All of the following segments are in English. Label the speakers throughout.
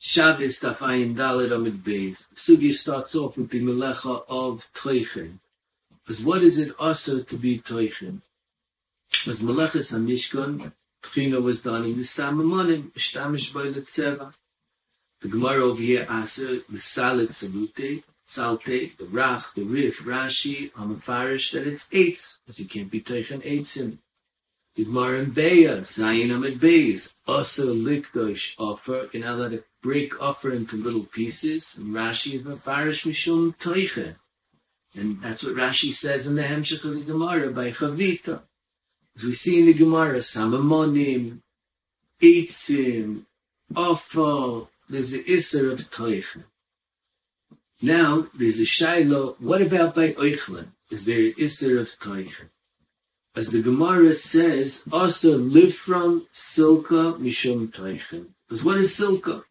Speaker 1: Shabbos Tafayim Dalet Amid Beis. Sugi starts off with the Melecha of Toichen. Because what is it also to be Toichen? As Melechas HaMishkan, Tchina was done in the Samamonim, Shtamish by the Tzeva. The Gemara over here asks the Salit Salute, Salte, the Rach, the Rif, Rashi, Hamafarish, that it's eights, but you can't be Toichen in. Gemara in Beya, Zayin Amid Beis, also Likdosh offer, in order to break offer into little pieces, and Rashi is Mafarish Mishum Toichen. And that's what Rashi says in the Hemshech of the Gemara by Chavita. As we see in the Gemara, Samamonim, Eitzim, Offer, there's the Isser of Teichen. Now, there's a Shiloh, what about by Oichlin? Is there an Isser of Teichen? As the Gemara says, also live from Silka Mishum Teichen. Because what is Silka?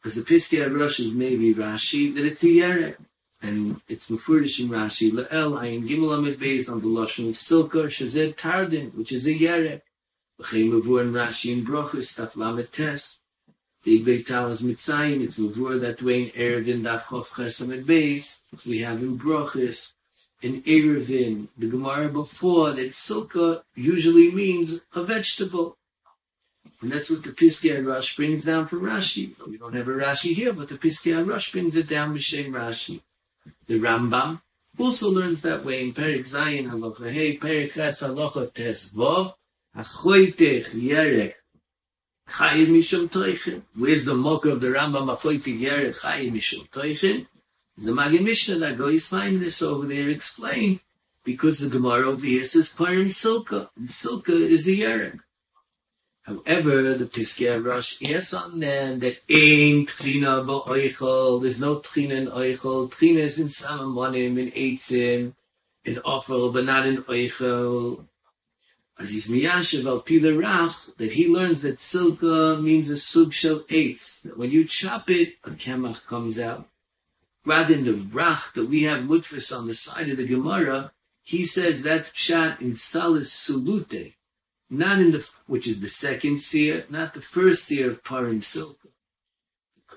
Speaker 1: Because the Piskei Rosh is maybe Rashi, that it's a Yerek and it's mufurdish in Rashi le'el ayin gimel beis on the lashon of silka shazed tardin, which is a yerek. V'chei mavur in Rashi in Brochus taf lamet tes. The Igbei Talas it's mavur that way in Erevin daf chof ches beis. So we have in Brochus, in Erevin, the Gemara before, that silka usually means a vegetable. And that's what the Piskei Rush brings down from Rashi. We don't have a Rashi here, but the Piskei Rush brings it down Mishem Rashi. The Rambam also learns that way in Perik Zayin Halacha Hey, Perik Ches Halacha Tes Vov, Achoitech Yerek, Chayiv Mishum Toichen. Where's the mocker of the Rambam, Achoitech Yerek, Chayiv Mishum Toichen? The Magid Mishnah that find this over there explain because the Gemara over here says Parim Silka, and Silka is a Yerek. However, the Piskei Rosh yes on them that ain't Tchina ba'oichel. There's no Trina in oichel. Tchina is in Samamonim, in Eitzim, in Ofel, but not in oichel. As he's miyashiv al pila rach, that he learns that silka means a sub shel eitz. That when you chop it, a kemach comes out. Rather than the rach that we have mutfis on the side of the Gemara, he says that's pshat in salis sulute not in the which is the second seer, not the first seer of Parim Silka.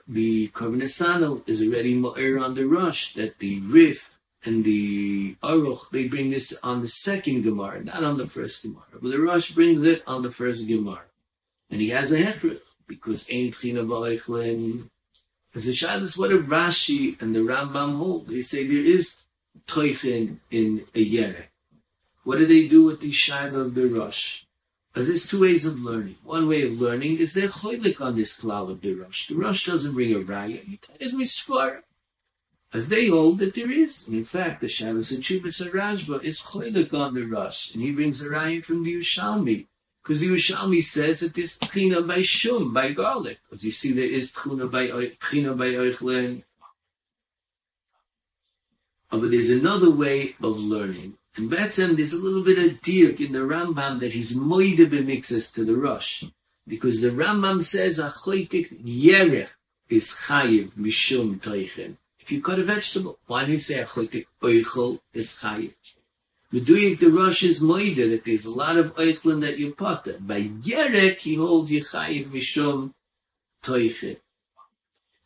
Speaker 1: The Korban Nesanel is already Ma'ir on the Rush that the Rif and the Aruch they bring this on the second Gemara, not on the first Gemara. But the Rush brings it on the first Gemara. And he has a Hechrich, because Tchina Ba'echlin. As a Shabbos, what a Rashi and the Rambam hold. They say there is Toichin in a Yerek. What do they do with the Shaila of the Rush? Because there's two ways of learning. One way of learning is they're choilik on this klal of the Rosh. The Rosh doesn't bring a raya. It's misfar. As they hold that there is. And in fact, the Shabbos and Chubas Rajba is choilik on the Rosh. And he brings a raya from the Yerushalmi. Because the Yerushalmi says that there's tchina by shum, by garlic. Because you see there is tchina by, tchina by oichlen. Oh, but there's another way of learning. And Betzem, there's a little bit of dirk in the Rambam that he's moide bemixes to the Rosh. Because the Rambam says, Achoitik yerech is chayiv mishum toichen. If you cut a vegetable, why do you say Achoitik oichel is chayiv? Meduyik the Rosh is moide that there's a lot of oichlin that you potter. By yerech, he holds you chayiv mishum toichen.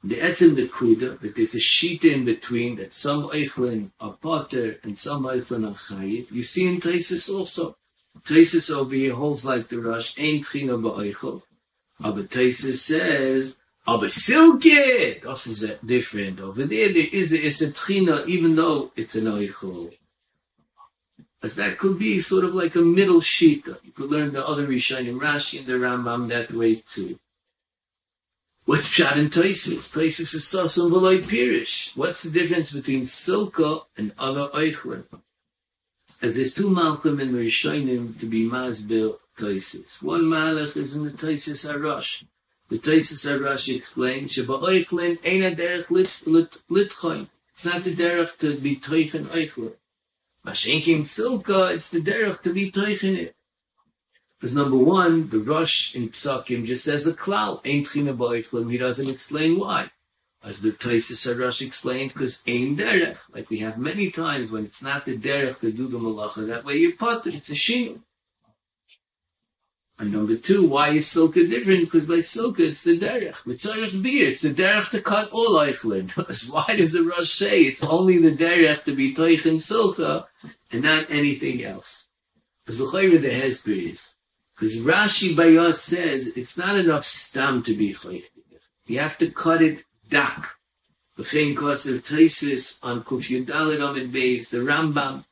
Speaker 1: The etzim the kuda that there's a sheet in between that some eichlin are potter and some eichlin are chayiv. You see in Taisis also. Taisis over here holds like the rush ain't china ba'eichel. But Taisis says, aber silke. This is different. Over there, there is a, it's a even though it's an eichel. As that could be sort of like a middle sheet. You could learn the other Rishonim, Rashi and the Rambam that way too. What's pshat in Toisus? Toisus is sasam v'loy pirish. What's the difference between silka and other oichlin? As there's two malchim in Rishonim to be masbil Toisus. One malach is in the Toisus Arash. The Toisus Arash explains, Sheba ein a derech litchoin. It's not the derech to be toichen oichlin. Mashenkin silka, it's the derech to be toichen it. Because number one, the rush in Psakim just says a klal, ain't china ba'iflim. He doesn't explain why. As the Taisis Rush explains, because ain't derech. Like we have many times when it's not the derech to do the malacha, that way you put it, it's a shin. And number two, why is silka different? Because by silka it's the derech. With tzarech beer, it's the derech to cut all eichlin. why does the Rosh say it's only the derech to be toich and silka and not anything else? Because the the hesper is. Because Rashi by us says it's not enough stam to be toich. You have to cut it dak. V'chein kosev teisis on kuf yudalid on beis, the Rambam,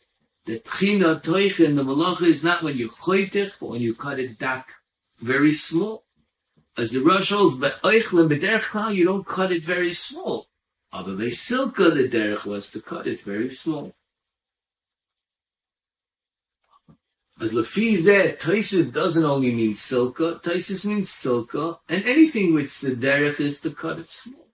Speaker 1: the tchina toichen, the malacha is not when you choytich, but when you cut it dak, very small. As the Rosh holds, but oichlin b'derech you don't cut it very small. Aber by silka, the derech was to cut it very small. As lefize, toises doesn't only mean silka, toises means silka, and anything which the derech is to cut it small.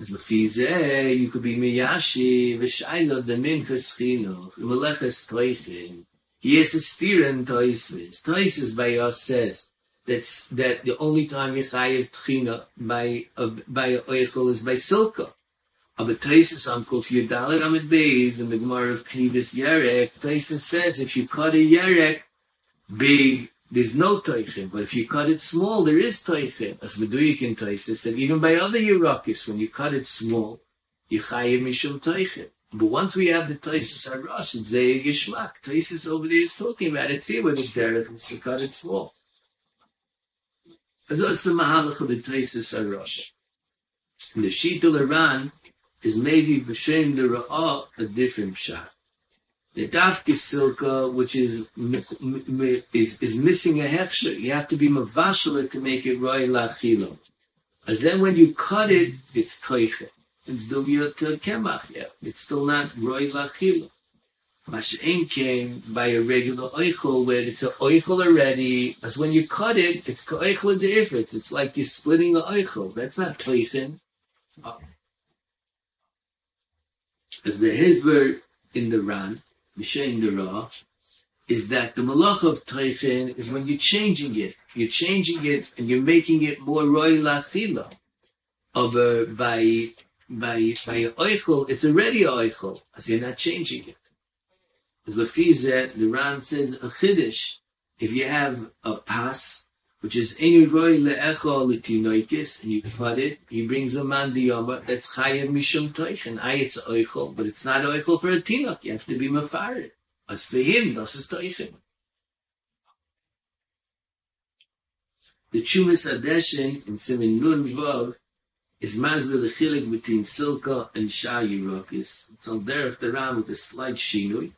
Speaker 1: As lefize, you could be miyashi, v'shayla demin v'schinuch, v'meleches toichin. Yes, a steer in toises. Toises by us says, that's that the only time you chayiv tchina by uh, by oichel is by silka. Aber Taisus on Kuf Yudalit Amid Beis in the Gemara of Knivus Yerek, Taisus says if you cut a Yerek big, there's no Teichim, but if you cut it small, there is Teichim. As Meduyik in Taisus, and even by other Yerakis, when you cut it small, you chayiv mishum Teichim. But once we have the Taisus Arash, it's Zayig Yishmak. Taisus over there is talking about it. See where the Derech is to cut it small. So that's the Mahalach of the Taisus Arash. And the Shitul Iran is maybe b'shem the ra'ah a different shot. The dafki silka, which is is is missing a hechsher, you have to be mavashal to make it roy lachilo. As then when you cut it, it's toiche. It's dumya kemach, yeah. It's still not roy lachilo. Mash'en came by a regular oichel where it's an oichel already. As when you cut it, it's oichel the ifritz. It's like you're splitting the oichel. That's not toichin as the Hezber in the Ran, Misha in the is that the malach of Teichen is when you're changing it. You're changing it and you're making it more roy lachila. Over by by by oichel, it's already oichel, as you're not changing it. As the Fizet, the Ran says a chiddush. If you have a pas which is Enu Roy Le'echo L'Tinoikis, and you cut it, he brings a man the Yoma, that's Chayev Mishum Toich, I it's Oichel, but it's not Oichel for a Tinok, you have to be Mefarid. As for him, das is Toichim. The Trumas Hadeshen in Simin Nun Vav is Mazbe the Chilik between Silka and Shayirokis. It's on there of the Ram with a slight Shinui,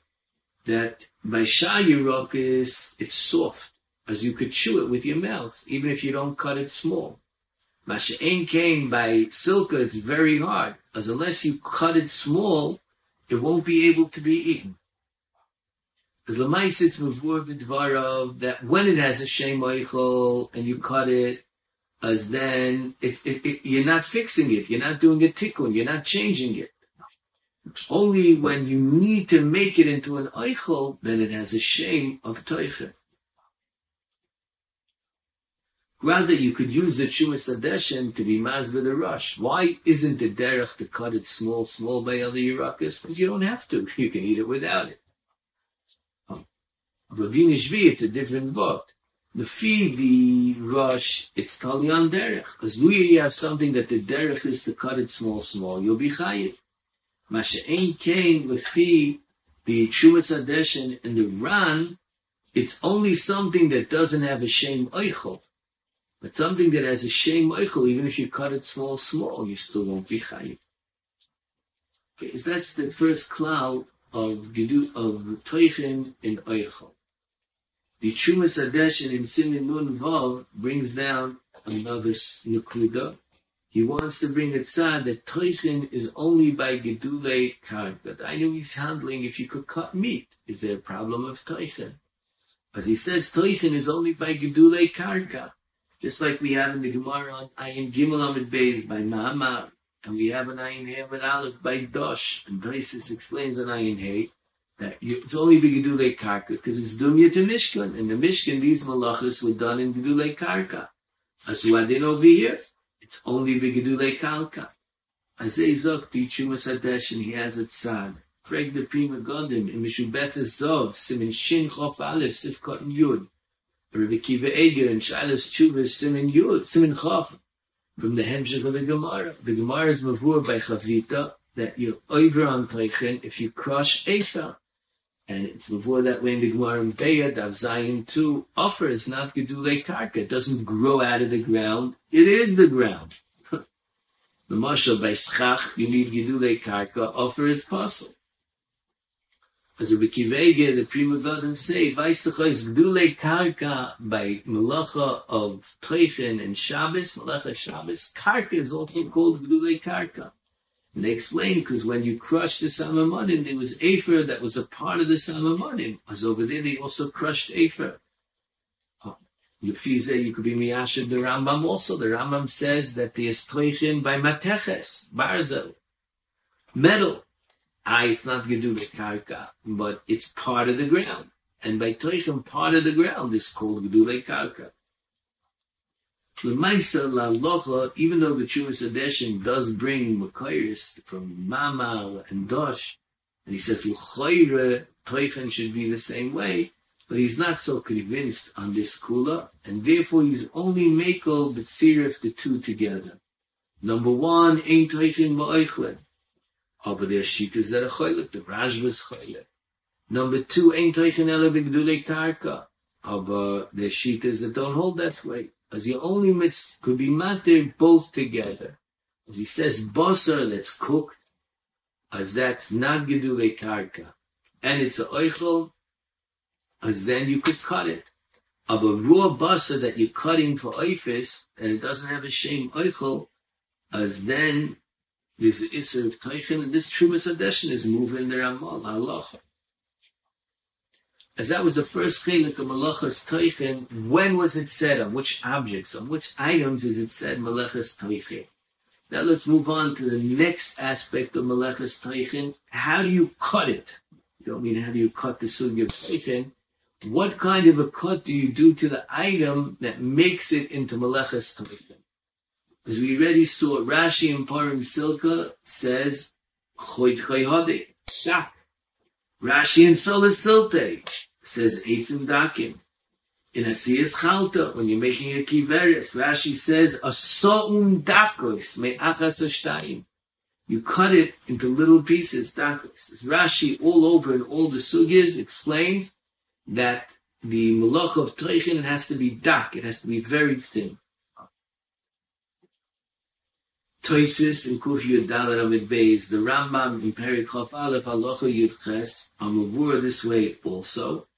Speaker 1: that by Shayirokis, it's soft as you could chew it with your mouth, even if you don't cut it small. Masha'en came by silka, it's very hard, as unless you cut it small, it won't be able to be eaten. Because Lamais it's mavur v'dvarav that when it has a shem oichel and you cut it, as then it's it, it, you're not fixing it, you're not doing a tikkun, you're not changing it. Only when you need to make it into an oichel, then it has a shame of toichel. Rather, you could use the Trumas Hadeshen to be Mazba the Rush. Why isn't the derech to cut it small, small by other Yirakas? Because you don't have to. You can eat it without it. Um, Ravina Shvi, it's a different vote. The the rush, it's tali on derech. Because we have something that the derech is to cut it small, small. You'll be chayiv. Masha ain't came with fee, the Trumas Hadeshen and the Ran, it's only something that doesn't have a shame oichel. But something that has a shame Michael, even if you cut it small, small, you still won't be chayim. Okay, so that's the first cloud of Gedu of Toichin in Eichel. The Trumas Hadeshen in Simin Nun Vav brings down another Nukuda. He wants to bring it sad that Toichin is only by Gedule Karka. I know he's handling if you could cut meat. Is there a problem of Toichin? As he says, Toichin is only by Gedule Karka. Just like we have in the Gemara on Ayin Gimel Amid Beis by Ma'amar, and we have an Ayin Hey Amid Aleph by Dosh, and Daisis explains an Ayin Hey that it's only Begedule Karka because it's Dumya to Mishkan. In the Mishkan, these malachas were done in Gedule Karka. Did over here, it's only Begedule Kalka. As they zok the Chumas Hadesh, and he has it sad. Frag the Pri Megadim, in Mishbetzos Zahav, Simin Shin Chof Aleph, Sifkot Yud. Rabbi Akiva Eiger and Shilas Tshuva Simin Yud, Simin Chav, from the Hemshech of the Gemara. The Gemara is mavur by Chavita that you're over on Teichen if you crush Eifa. And it's before that way in the Gemara in Dav Zayin 2, offer is not Gedule Karka. It doesn't grow out of the ground. It is the ground. the Mashal by Schach, you need Gedule Karka, offer is possible. As Rabbi Akiva Eiger, the Pri Megadim say, Vaistacha is Gedule Karka by Malacha of Teichen and Shabbos, Malacha Shabbos. Karka is also called Gedule Karka. And they explain because when you crushed the Samamonim, there was Afer that was a part of the Samamonim. As over there, they also crushed Afer. Lefize, you could be Miyashid the Rambam also. The Rambam says that the Estroichin by Mateches, Barzel, metal. Ah, it's not Gedule Karka, but it's part of the ground. And by Toichin, part of the ground is called Gedule Karka. L'maisa la'locha, even though the Trumas Hadeshen does bring Makairis from Mamal and Dosh, and he says L'chayre, Toichen should be the same way, but he's not so convinced on this kula, and therefore he's only makel b'tzirif the two together. Number one, ain't Toichen ba'oichled. Oh, but there's shitas that are choylek, the Rajva's choylek. Number two, ain't Toichen ele b'gdulei karka. Oh, but there's shitas that don't hold that way as you only mitz could be matter both together. As he says, basar that's cooked, as that's not gedule karka, and it's a oichel, as then you could cut it. Of raw basar that you're cutting for oifis, and it doesn't have a shame oichel, as then this isser of teichen, and this trumas adeshin is moving the Ramal, halacha as that was the first chelik of Malachas Teichen, when was it said? On which objects? On which items is it said Malachas Teichen? Now let's move on to the next aspect of Malachas Teichen. How do you cut it? You don't mean how do you cut the sugi of Teichen? What kind of a cut do you do to the item that makes it into Malachas Teichen? As we already saw, Rashi in Parim Silka says, Choyd Choyhade, shak. Rashi in Solis Silte says Eitzim Dakim. In Asiyas Chalta, when you're making a kiveris, Rashi says, a so'un dakos me achas ashtayim. You cut it into little pieces, dakos. As Rashi all over in all the sugis explains that the malach of Treichin has to be dak, it has to be very thin. Toisis in Kuf Yud Dalet Amid Beis, the Rambam in Perikov Aleph Halacha Yud Ches, Amavur this way also.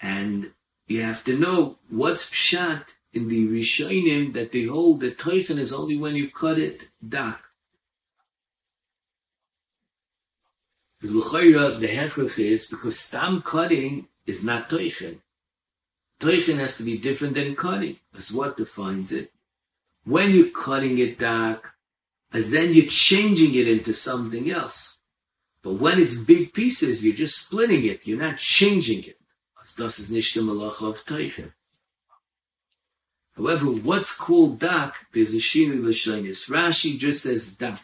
Speaker 1: And you have to know what's pshat in the Rishonim that they hold that Toichen is only when you cut it dak. Because the Hechrich is because stam cutting is not Toichen. Toichen has to be different than cutting. That's what defines it when you're cutting it dark, as then you're changing it into something else. But when it's big pieces, you're just splitting it. You're not changing it. Das is malacha of. However, what's called dak, there's a shinu l'shonis. Rashi just says dak.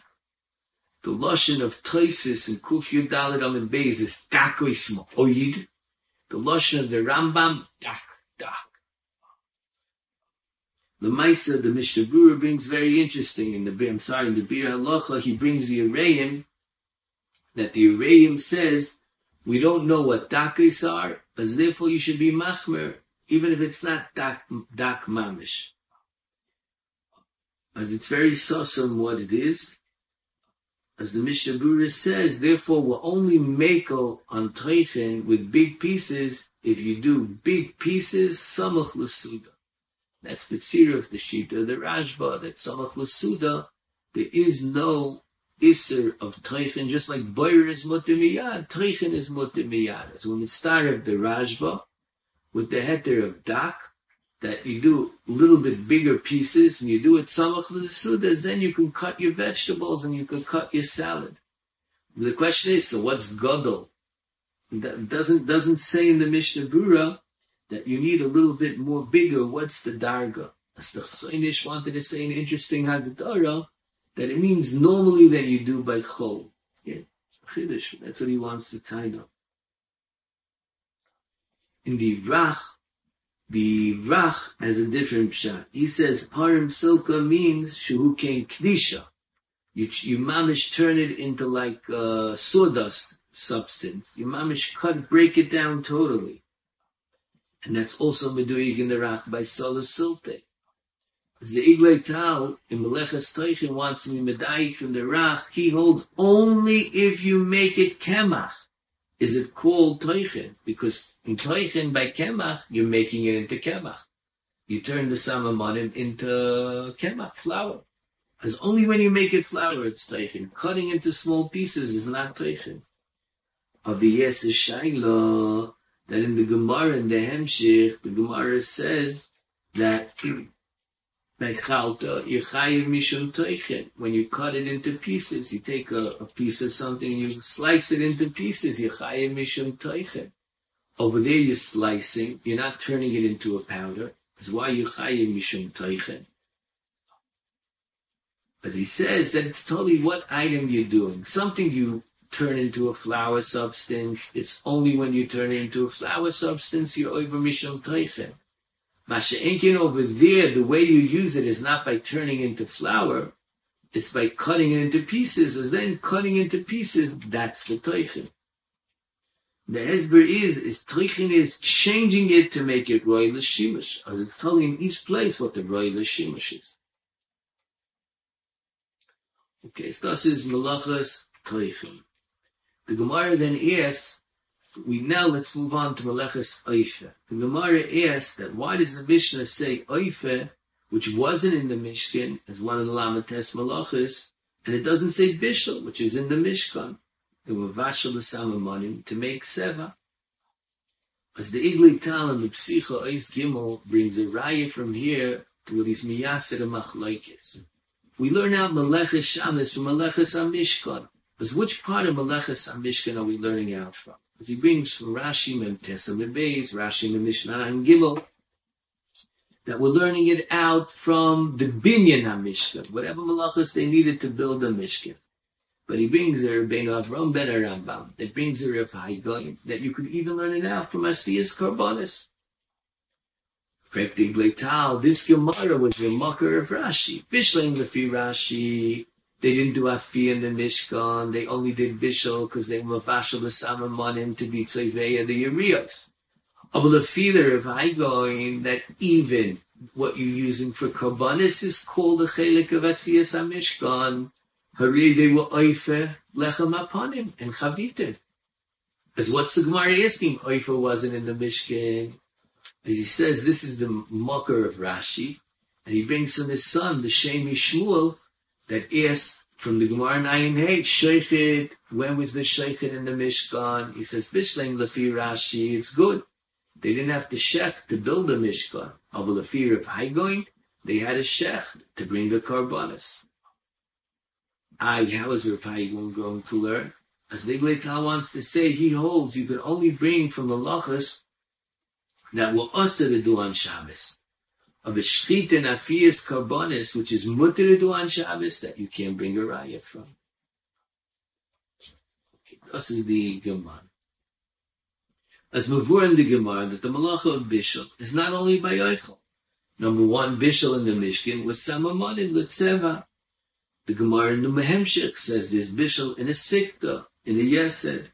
Speaker 1: The lashon of Taisis and Kuf Yud Dalet Amid Beis is dakoisma oid. The lashon of the Rambam dak dak. The Maisa, the Mishnah Berurah brings very interesting in the I'm sorry, in the Biur Halacha, he brings the Arayim, that the Arayim says, we don't know what dakas are, as therefore you should be machmer, even if it's not dak, dak mamish. As it's very sosum what it is. As the Mishnah Berurah says, therefore we're only makel on treichen with big pieces if you do big pieces samach l'suda. That's the tzira of the Shita, the Rashba, that Samach Lasuda, there is no Isser of Teichen, just like Boyer is Mutimiyad, Teichen is Mutimiyad. So when it's started the Rashba, with the heter of Dak, that you do little bit bigger pieces and you do it Samach Lasuda, then you can cut your vegetables and you can cut your salad. The question is, so what's Godel? That doesn't, doesn't say in the Mishnah Berurah that you need a little bit more bigger. What's the darga? As the Chazon Ish wanted to say an interesting Haggadah, that it means normally that you do by chol. Yeah. Chiddush, that's what he wants to tie up. In the Rach, The Rach has a different pshat. He says parim silka means shuhu kain kdisha. You, you mamish turn it into like uh, sawdust substance. You mamish cut, break it down totally. And that's also meduyik in the Rach by Solus Silte. As the Eglei Tal in Meleches Teichen wants to be medayik in the Rach, he holds only if you make it kemach is it called Teichen? Because in Teichen, by Kemach, you're making it into Kemach. You turn the Samamonim into Kemach, flour. Because only when you make it flour, it's Teichen. Cutting into small pieces is not Teichen. Aviyes is Shaila, that in the Gemara, in the Hemshich, the Gemara says that. When you cut it into pieces, you take a, a piece of something you slice it into pieces. Over there you're slicing, you're not turning it into a powder. That's why Yechayiv Mishum Teichen. But he says that it's totally what item you're doing. Something you turn into a flour substance, it's only when you turn it into a flour substance you're over Mishum Teichen. Masha'enkin over there, the way you use it is not by turning into flour, it's by cutting it into pieces, and then cutting into pieces, that's the toichin. The Hezber is, is toichin is changing it to make it roy l'shimush, as it's telling in each place what the roy l'shimush is. Okay, so is malachas toichin. The Gemara then asks, we now let's move on to Meleches Oife. The Gemara asks that why does the Mishnah say Oife, which wasn't in the Mishkan, as one of the Lamates Malachis, and it doesn't say Bishel, which is in the Mishkan. It were Vashal Samamonim to make Seva. As the Eglei Tal and the Psicha Ois Gimel brings a raya from here to what is Miyaser Machlaikis. We learn out Meleches Shamis from Meleches Amishkan. Because which part of Meleches Amishkan are we learning out from? Because he brings from Rashi and Tesam and Beis, Rashi and Mishnah and Gimel, that we're learning it out from the Binyan HaMishkan, whatever malachas they needed to build a Mishkan. But he brings a Rabbeinu Avram ben Rambam, that brings a Rav Hai Gaon, that you could even learn it out from Asiyas Karbonis. Leital, this Gemara was the Makar of Rashi. Bishlein Lefi Rashi, they didn't do Afi in the Mishkan. They only did Bishul because they were Vashal the Samamonim to be Tzayveya the Urios. But the feeler of Hai Gaon that even what you're using for Karbanis is called the Chelik of Asiyas HaMishkan. Hari they were Oife Lechem Aponim and Chavitim. As what's the Gemara asking? Oife wasn't in the Mishkan. As he says, this is the Makar of Rashi. And he brings from his son, the Shemi Shmuel, that is from the Gemara Nayin Hey, Sheikhet, when was the Sheikhet in the Mishkan? He says, Bishleim Lefi Rashi, it's good. They didn't have to shech to build the Mishkan. Of the fear of Hai Gaon, they had a shech to bring the Karbanis. I, how is Hai Gaon going to learn? As the Tal wants to say, he holds you can only bring from the lachas that will also do on Shabbos of a shchit and afiyas karbonis, which is mutter to on Shabbos, that you can't bring a raya from. Okay, this is the Gemara. As mavur in the Gemara, that the malacha of Bishul is not only by Eichel. Number one, Bishul in the Mishkan was Samamonim Litzeva. The Gemara in the Mehemshech says there's Bishul in a Sikta, in a Yesed.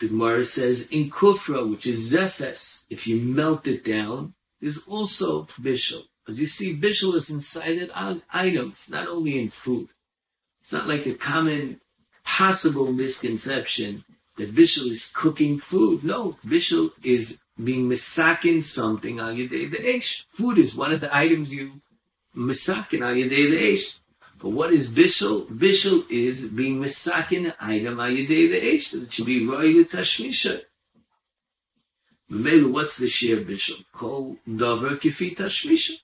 Speaker 1: The Gemara says in Kufra, which is Zephes, if you melt it down, is also bishul. As you see, bishul is inside an item. It's not only in food. It's not like a common possible misconception that bishul is cooking food. No, bishul is being misakin something on your day the ish. Food is one of the items you misakin on your day the ish. But what is bishul? Bishul is being misakin item on your day the ish. It should be roy tashmisha. Maybe what's the sheer bishul? Kol davar kifi tashmisha.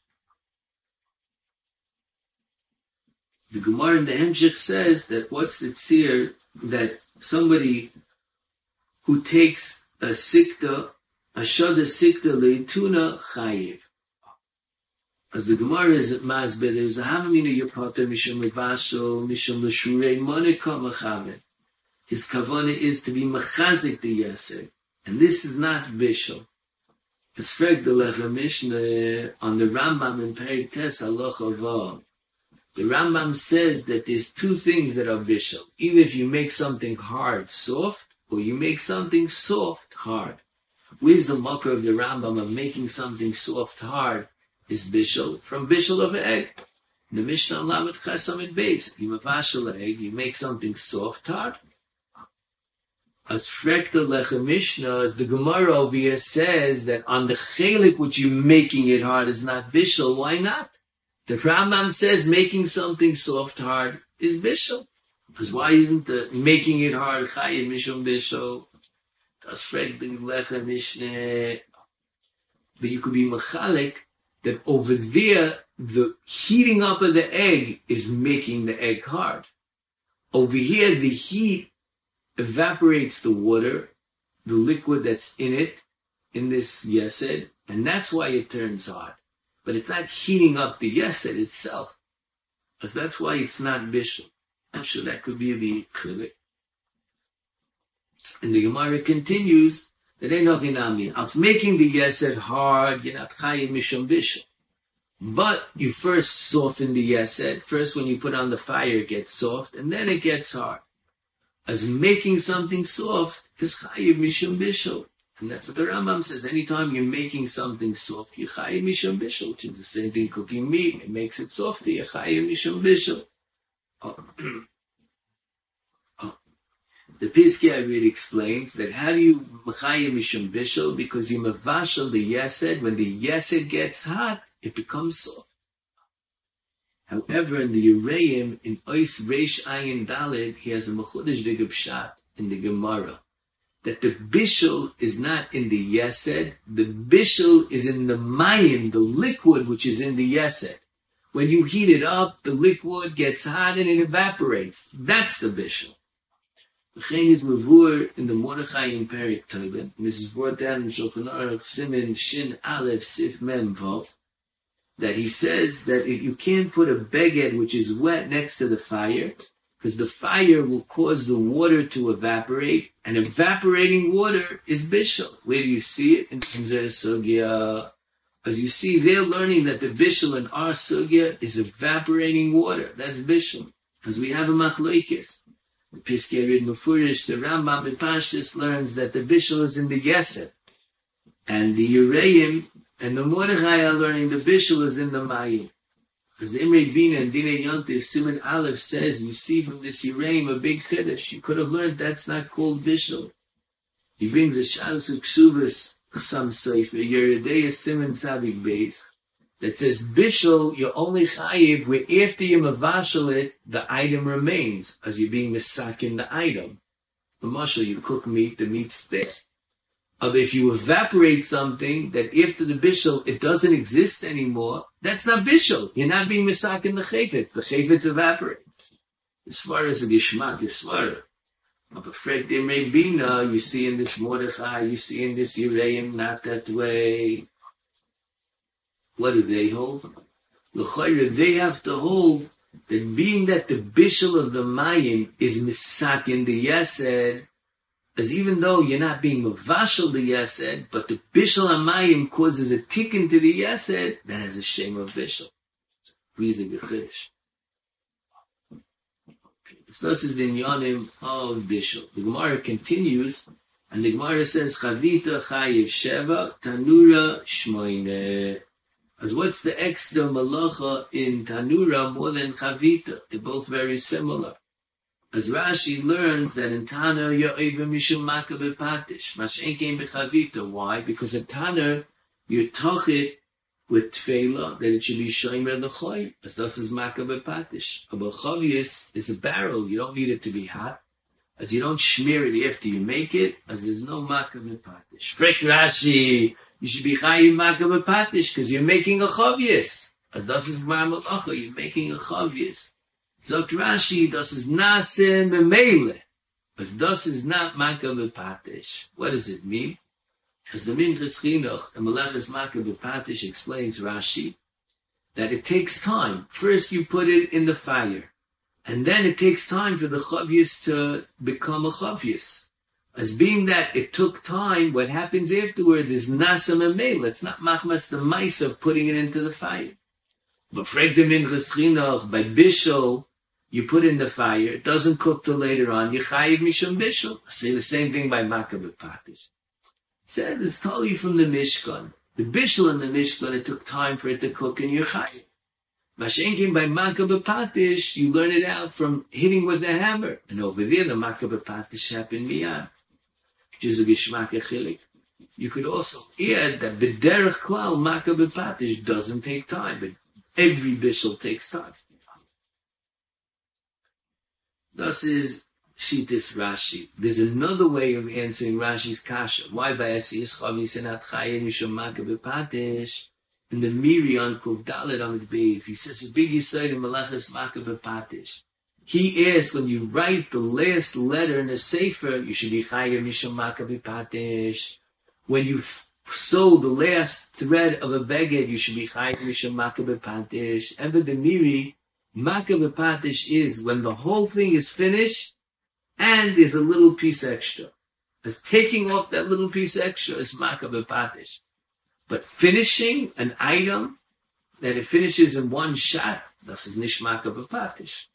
Speaker 1: The Gemara in the Hemshech says that what's the tzir that somebody who takes a sikta, a shada sikta leituna chayiv. As the Gemara is at Masbeh, there's a havamina yopata mishum levashol, mishum l'shurei monika machavet. His kavana is to be machazik the yaseh. And this is not bishul. Der Lechem Mishnah on the Rambam in Perik Tes The Rambam says that there's two things that are bishul. Either if you make something hard soft, or you make something soft hard. Where's the marker of the Rambam of making something soft hard is bishul from bishul of egg. The Mishnah Lamed Chesamid Beis. You mavashal egg, you make something soft hard. As Frekta Mishnah, as the Gemara over here says that on the chelik which you're making it hard is not bishul, why not? The Rambam says making something soft hard is bishul. Because why isn't the making it hard chayim mishum bishul? Das Lechem Mishnah. But you could be machalik that over there the heating up of the egg is making the egg hard. Over here, the heat evaporates the water, the liquid that's in it, in this yesed, and that's why it turns hard. But it's not heating up the yesed itself. Because that's why it's not bishul. I'm sure that could be the klilik. And the Gemara continues that ain't nothing. I was making the yesed hard, you're not chayim mishum bishul. But you first soften the yesed. First, when you put on the fire, it gets soft, and then it gets hard as making something soft is chayiv mishum bishul. And that's what the Rambam says. Anytime you're making something soft, you chayiv mishum bishul, which is the same thing cooking meat. It makes it softer. You chayiv mishum bishul. Oh. oh. The Piskei Arid explains that how do you chayiv mishum bishul? Because you mavashal the yesed. When the yesed gets hot, it becomes soft. However, in the Uraim, in Ois Reish Ayin Dalid, he has a Mechudish Pshat in the Gemara. That the bishul is not in the yesed, the bishul is in the mayim, the liquid which is in the yesed. When you heat it up, the liquid gets hot and it evaporates. That's the bishul. The chain is mavur in the Mordechai in Toilet, this is brought down in Shulchan Aruch Simin Shin Aleph Sif Mem Vav that he says that if you can't put a beged which is wet next to the fire, because the fire will cause the water to evaporate, and evaporating water is bishul. Where do you see it? In Sugya. As you see, they're learning that the bishul in our sugya is evaporating water. That's bishul. Because we have a machloikis. The Piskei Arid Mufurish, the Rambam in Pashtus learns that the bishul is in the Yesed. And the Ureim and the Mordechai are learning the Bishul is in the Mayim. Because the Imre Bina and Dine Yontif, Simon Aleph says, you see from this Yiraim a big Chiddush. You could have learned that's not called Bishul. He brings a Shalos of Ksubas, some Sefer, Yeridea Simon Sadik Beis, that says Bishul, you're only Chayiv, where after you Mavashal it, the item remains, as you're being Misak in the item. The Mashal, you cook meat, the meat's there of if you evaporate something that after the bishul it doesn't exist anymore, that's not bishul. You're not being misak in the chayfetz. The chayfetz evaporates. As far as the gishmak is far. But Frek there may be no, you see in this Mordechai, you see in this Yireim, not that way. What do they hold? The they have to hold that being that the bishul of the Mayim is misak in the Yesed, as even though you're not being mavashal the yased, but the bishul amayim causes a tick to the yased, that has a shame of bishul. Reason gechish. This is the inyanim of bishul. The Gemara continues, and the Gemara says, Chavita chayiv sheva, tanura shmoine. As what's the extra malacha in tanura more than chavita? They're both very similar. As Rashi learns that in Tana you're mishum makabe patish. Mashen bechavita. Why? Because in Tana you toch it with tefela that it should be shomer choy. As thus is makabe patish. A bechavius is a barrel. You don't need it to be hot. As you don't smear it after you make it, as there's no makabe patish. Frek Rashi, you should be chayim makabe patish because you're making a chavius. As thus is Malacha, you're making a chavius. Sagt Rashi, das is nase memele. But das is not maka bepatish. What does it mean? As the Minchas Chinuch and Meleches Maka bepatish explains Rashi, that it takes time. First you put it in the fire. And then it takes time for the chavius to become a chavius. As being that it took time, what happens afterwards is nasam and It's not machmas the mice of putting it into the fire. But fregdem in chinuch, by bishul, you put in the fire, it doesn't cook till later on, you chayiv mishum bishul. Say the same thing by makabeh patish. Says it's totally from the Mishkan. The bishul in the Mishkan, it took time for it to cook in your chayiv. Mashenkin by makabeh patish, you learn it out from hitting with the hammer. And over there, the makabeh patish happened miyad. Which is a. You could also add that the derech klal makabeh patish doesn't take time, but every bishul takes time. Thus is Shitis Rashi. There's another way of answering Rashi's kasha. Why by Asiyas Chavis and Atchayim Mishom Makabeh In the Miri on Kuv Dalet on the he says a big Yisrael in Malachas Makabeh Patish. He asks when you write the last letter in a sefer, you should be Chayim Mishom Makabeh Patish. When you sew the last thread of a beged, you should be Chayim Mishom Makabeh Patish. And the Miri, Makabeh Patish is when the whole thing is finished and there's a little piece extra. As taking off that little piece extra is Makabeh Patish. But finishing an item that it finishes in one shot, das is nicht Makabeh Patish.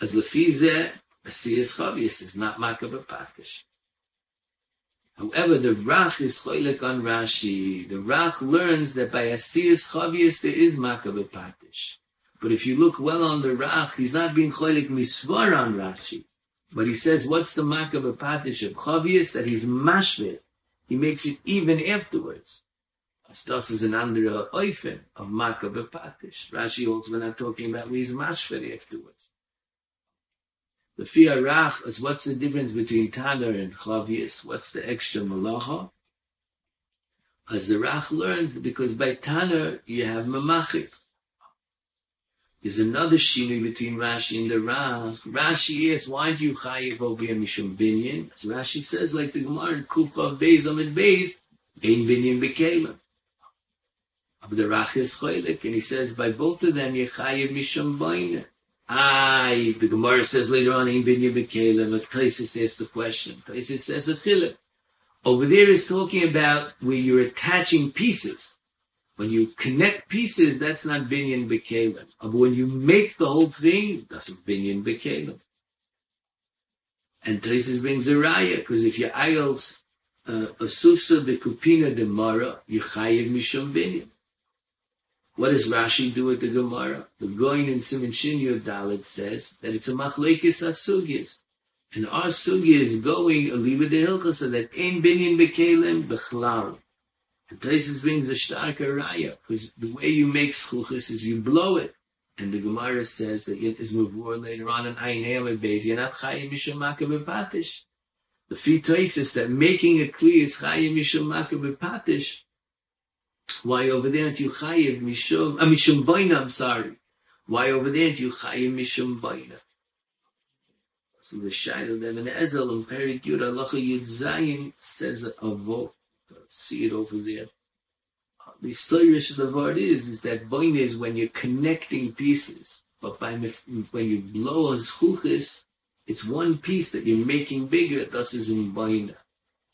Speaker 1: As Lefize, Asiyas Chavias is not Makabeh Patish. However, the Rach is choylek on Rashi. The Rach learns that by Asiyas Chavias there is Makabeh Patish. But if you look well on the Rach, he's not being cholik misvar on Rashi. But he says, what's the mark of a patish of chavius? That he's mashveh. He makes it even afterwards. Astas is an under oifen of mark of a patish. Rashi holds we're not talking about where he's mashveh afterwards. The Fia Rach is what's the difference between Tanner and Chavius? What's the extra malacha? As the Rach learns, because by Tanner you have mamachik. There's another shinui between Rashi and the Rav. Rashi asks, why do you chayiv here mishum binyan? So Rashi says, like the Gemara in Kufa Beis Amid Beis, ein binyan bekelim. But the Rach is choylik, and he says, by both of them, you chayiv mishum boina. Aye, the Gemara says later on, ein binyan bekelim, but Taisis asks the question. Taisis says a chilip. Over there is talking about where you're attaching pieces. When you connect pieces, that's not binyan bekalim. But when you make the whole thing, that's binyan bekalim. And Teresis brings a raya, because if you idols uh, a susa bekupina de mara, you chayiv mishum binyan. What does Rashi do with the Gemara? The Goin in Simon Shinyo Dalit says that it's a machlekes asugis. And our sugi is going a liba de hilchas so that ein binyan bekalim bechlal. The Taisus brings a starker raya, because the way you make schuchis is you blow it. And the Gemara says that it is mavur later on in Hamed Beis, you're not chayim mishum bepatish. The Taisus that making a kli is chayim mishum bepatish. Why over there aren't you chayiv mishum, uh, mishum boina, I'm sorry. Why over there aren't you chayim mishum boina? So the Shaila in Ezel and Perik Yud Allah Yud Zayin says a vote see it over there. Uh, the serious of the word is, is that boin is when you're connecting pieces. But by when you blow a schuchis, it's one piece that you're making bigger, thus is in boina.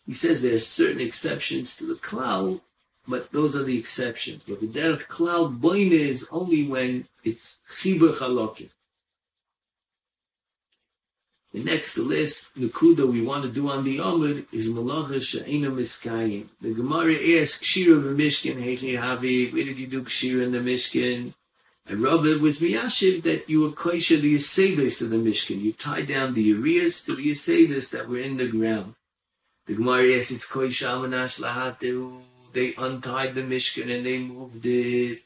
Speaker 1: He says there are certain exceptions to the cloud, but those are the exceptions. But the derech cloud boina is only when it's chibur chalokim. The next list, Nakuda, we want to do on the Amud is Malacha Sha'ina Miskayim. The Gemara asks, Kshira Mishkan, Hechi Havi, where did you do Kshira in the Mishkan? And Rabbi was Miyashiv that you were Koisha the Yisebis of the Mishkan. You tied down the Urias to the Yisebis that were in the ground. The Gemara asks, it's Koisha Amanash Lahatu. They untied the Mishkan and they moved it.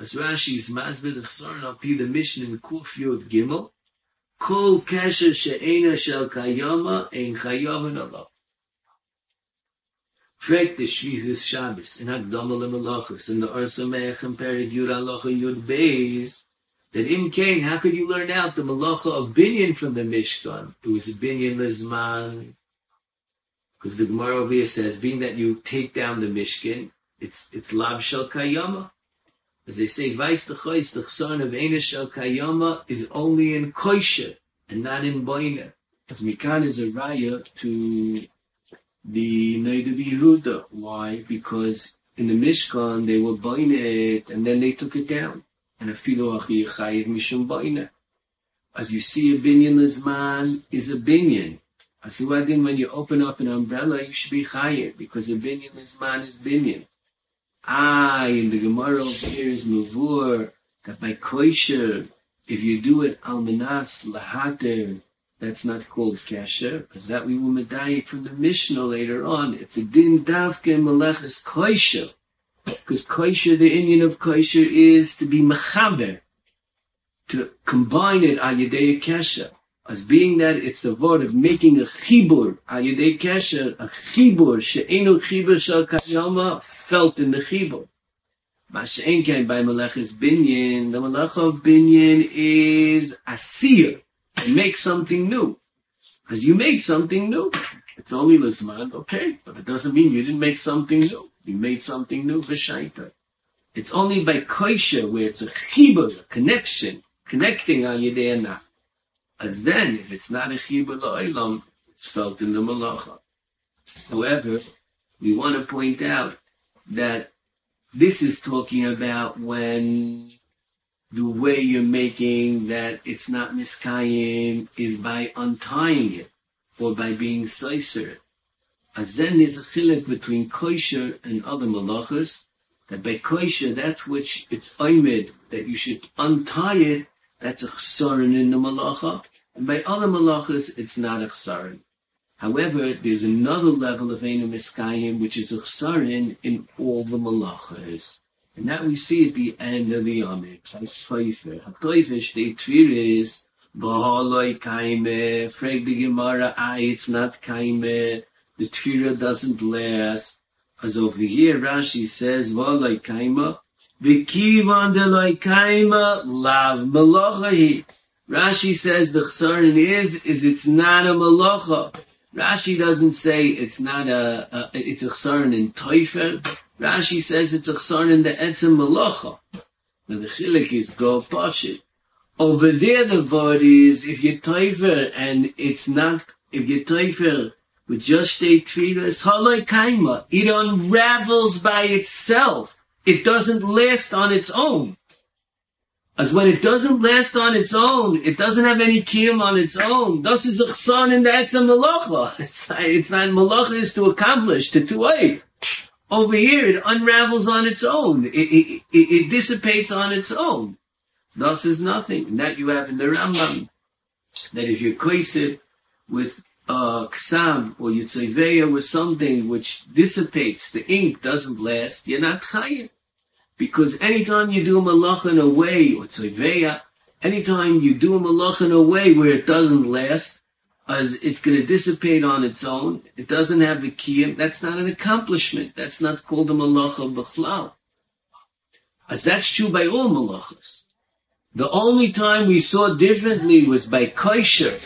Speaker 1: As Rashi's Mazbid Chsaran al the Mishnah in Kuf Gimel, Kol kesher she'ena shel kayama ein chayavan Allah. Frek the Shvizis Shabbos in Hagdama Lemalachos in the Arsa Me'ech and Perik Yud Alacha Yud Beis that in Cain, how could you learn out the Malacha of Binyan from the Mishkan? It was Binyan Lizman. Because the Gemara over here says, being that you take down the Mishkan, it's it's Lab Shel Kayama. As they say, Vais the Chois, the Chson of Einish El Kayama is only in Koisha and not in Boina. As Mikan is a raya to the Noda Yehuda. Why? Because in the Mishkan they were buying it and then they took it down. And a filo chayiv mishum buying As you see, a binyan lizman is a binyan. As when you open up an umbrella, you should be chayiv because a binyan lizman is binyan. Ah, in the Gemara here is mavur that by kosher, if you do it almanas lahater, that's not called kasher, because that we will medayik from the Mishnah later on. It's a din davke meleches kosher. Because kosher, the inyan of kosher is to be mechaber, to combine it al yedei kasher. As being that it's the word of making a chibur, al yedei kasher, a chibur, she'enu chibur shal kayama, felt in the chibur. Masha'en kain by meleches binyan, the melech of binyan is asir make something new. As you make something new, it's only lisman, okay, but it doesn't mean you didn't make something new. You made something new, v'shaita. It's only by koisha where it's a chibur, a connection, connecting on yedei As then, if it's not a chibur la'olam, it's felt in the malacha. However, we want to point out that this is talking about when the way you're making that it's not miskayim is by untying it or by being soiser. As then there's a chilek between kosher and other malachas, that by kosher, that which it's oimid, that you should untie it, that's a chsaron in the malacha, and by other malachas, it's not a chsaron. However, there's another level of Einu Miskayim, which is a chsaron in all the malachas. And that we see at the end of the Amid. HaToifer. HaToifer, the Tvir is, Bahaloi kaime, frag the Gemara, ah, it's not kaime, the Tvira doesn't last. As over here, Rashi says, Bahaloi kaima, Kaima, lav. Rashi says the chsaron is, is it's not a malacha. Rashi doesn't say it's not a, a it's a chsaron in toifer. Rashi says it's a chsar in the etzem malacha. Now the chilik is go pashit. Over there the word is, if you toifer and it's not, if you toifer with just a tefillah, haloi kaima. It unravels by itself. It doesn't last on its own. As when it doesn't last on its own, it doesn't have any kiyum on its own. Thus is a chsan in the etzem malacha. It's, it's not is to accomplish, to to wait. Over here, it unravels on its own. It, it, it, it dissipates on its own. Thus is nothing. And that you have in the Rambam. That if you are it with uh, ksam or yitzaveya with something which dissipates, the ink doesn't last, you're not chayim. Because anytime you do a malach in a way, or tzaveya, anytime you do a malach in a way where it doesn't last, as it's going to dissipate on its own. It doesn't have a kiyum. That's not an accomplishment. That's not called a malacha b'chlal. As that's true by all malachas. The only time we saw differently was by kosher.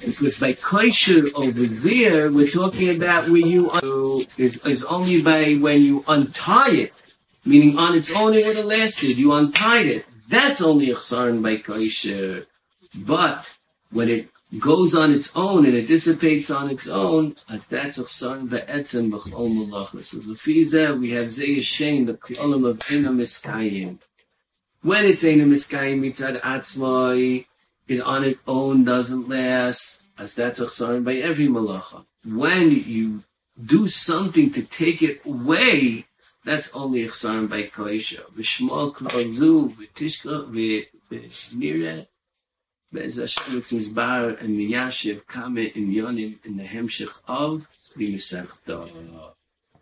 Speaker 1: Because by kosher over there, we're talking about where you un- is, is only by when you untie it. Meaning on its own it would have lasted. You untied it. That's only a chsaron by kosher. But when it goes on its own and it dissipates on its own, as that's a chsaron be'etzem b'chol malachas. As the we have zeh shein the klolim of ena miskayim. When it's ena miskayim mitzad atzmai, it on its own doesn't last, as that's a chsaron by every malacha. When you do something to take it away, that's only a chsaron by koisha. V'shmol klal zu, v'tishka, Mizbar and Miyashiv Kame in Yonim in the